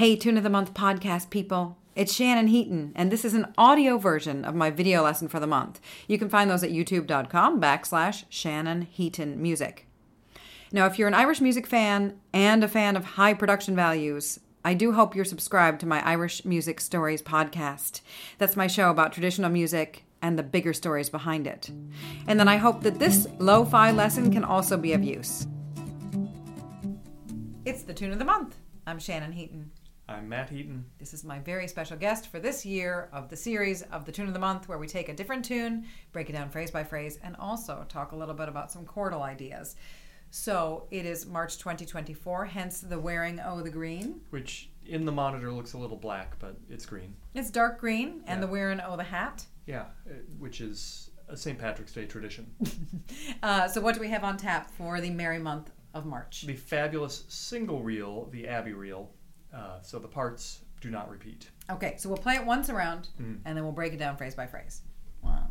Hey, Tune of the Month podcast people. It's Shannon Heaton, and this is an audio version of my video lesson for the month. You can find those at youtube.com backslash Shannon Heaton Music. Now, if you're an Irish music fan and a fan of high production values, I do hope you're subscribed to my Irish Music Stories podcast. That's my show about traditional music and the bigger stories behind it. And then I hope that this lo fi lesson can also be of use. It's the tune of the month. I'm Shannon Heaton. I'm Matt Heaton. This is my very special guest for this year of the series of the tune of the month, where we take a different tune, break it down phrase by phrase, and also talk a little bit about some chordal ideas. So it is March 2024, hence the wearing O the green. Which in the monitor looks a little black, but it's green. It's dark green, and Yeah. the wearing O the hat. Yeah, uh, which is a St. Patrick's Day tradition. Uh, so what do we have on tap for the merry month of March? the fabulous single reel, the Abbey reel. Uh, so the parts do not repeat. Okay, so we'll play it once around, Mhm. and then we'll break it down phrase by phrase. One,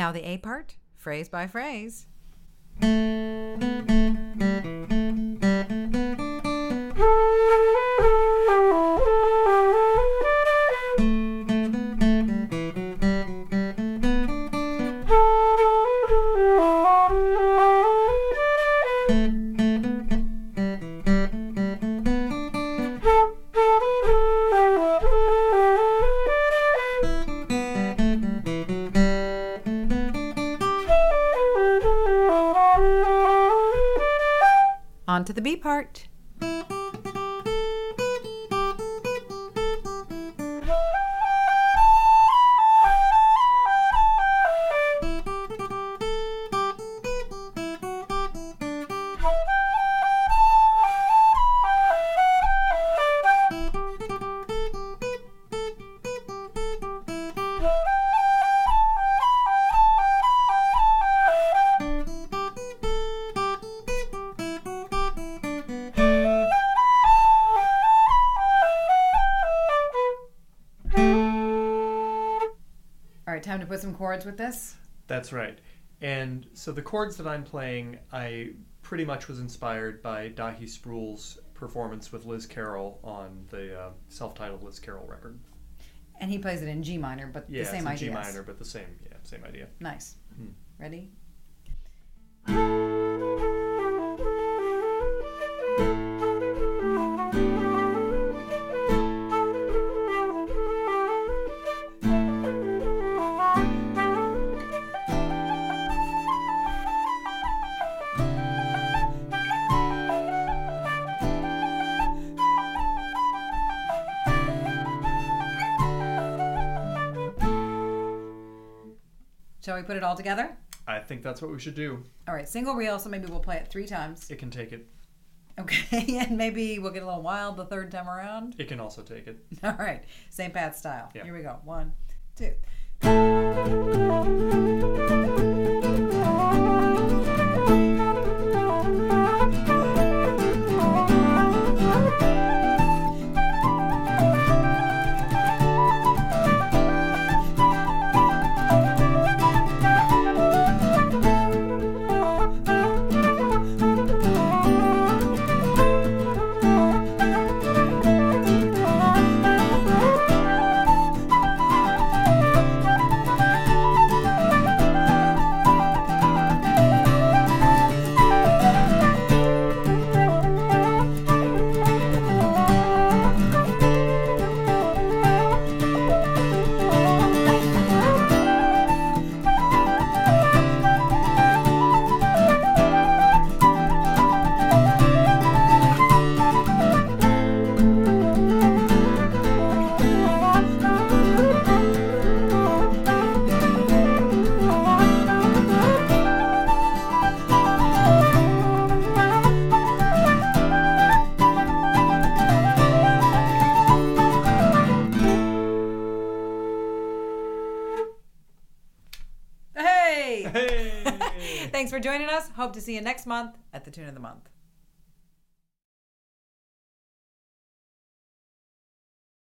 Now the A part, phrase by phrase. On to the B part. Time to put some chords with this. That's right. And so the chords that I'm playing, I pretty much was inspired by Dáithí Sproule's performance with Liz Carroll on the uh, self-titled Liz Carroll record. And he plays it in G minor, but Yeah, the same idea. G minor, but the same, yeah, same idea. Nice. Hmm. Ready? Shall we put it all together? I think that's what we should do. All right, single reel, so maybe we'll play it three times. It can take it. Okay, and maybe we'll get a little wild the third time around. It can also take it. All right, St. Pat style. Yeah. Here we go. One, two. Thanks for joining us. Hope to see you next month at the Tune of the Month.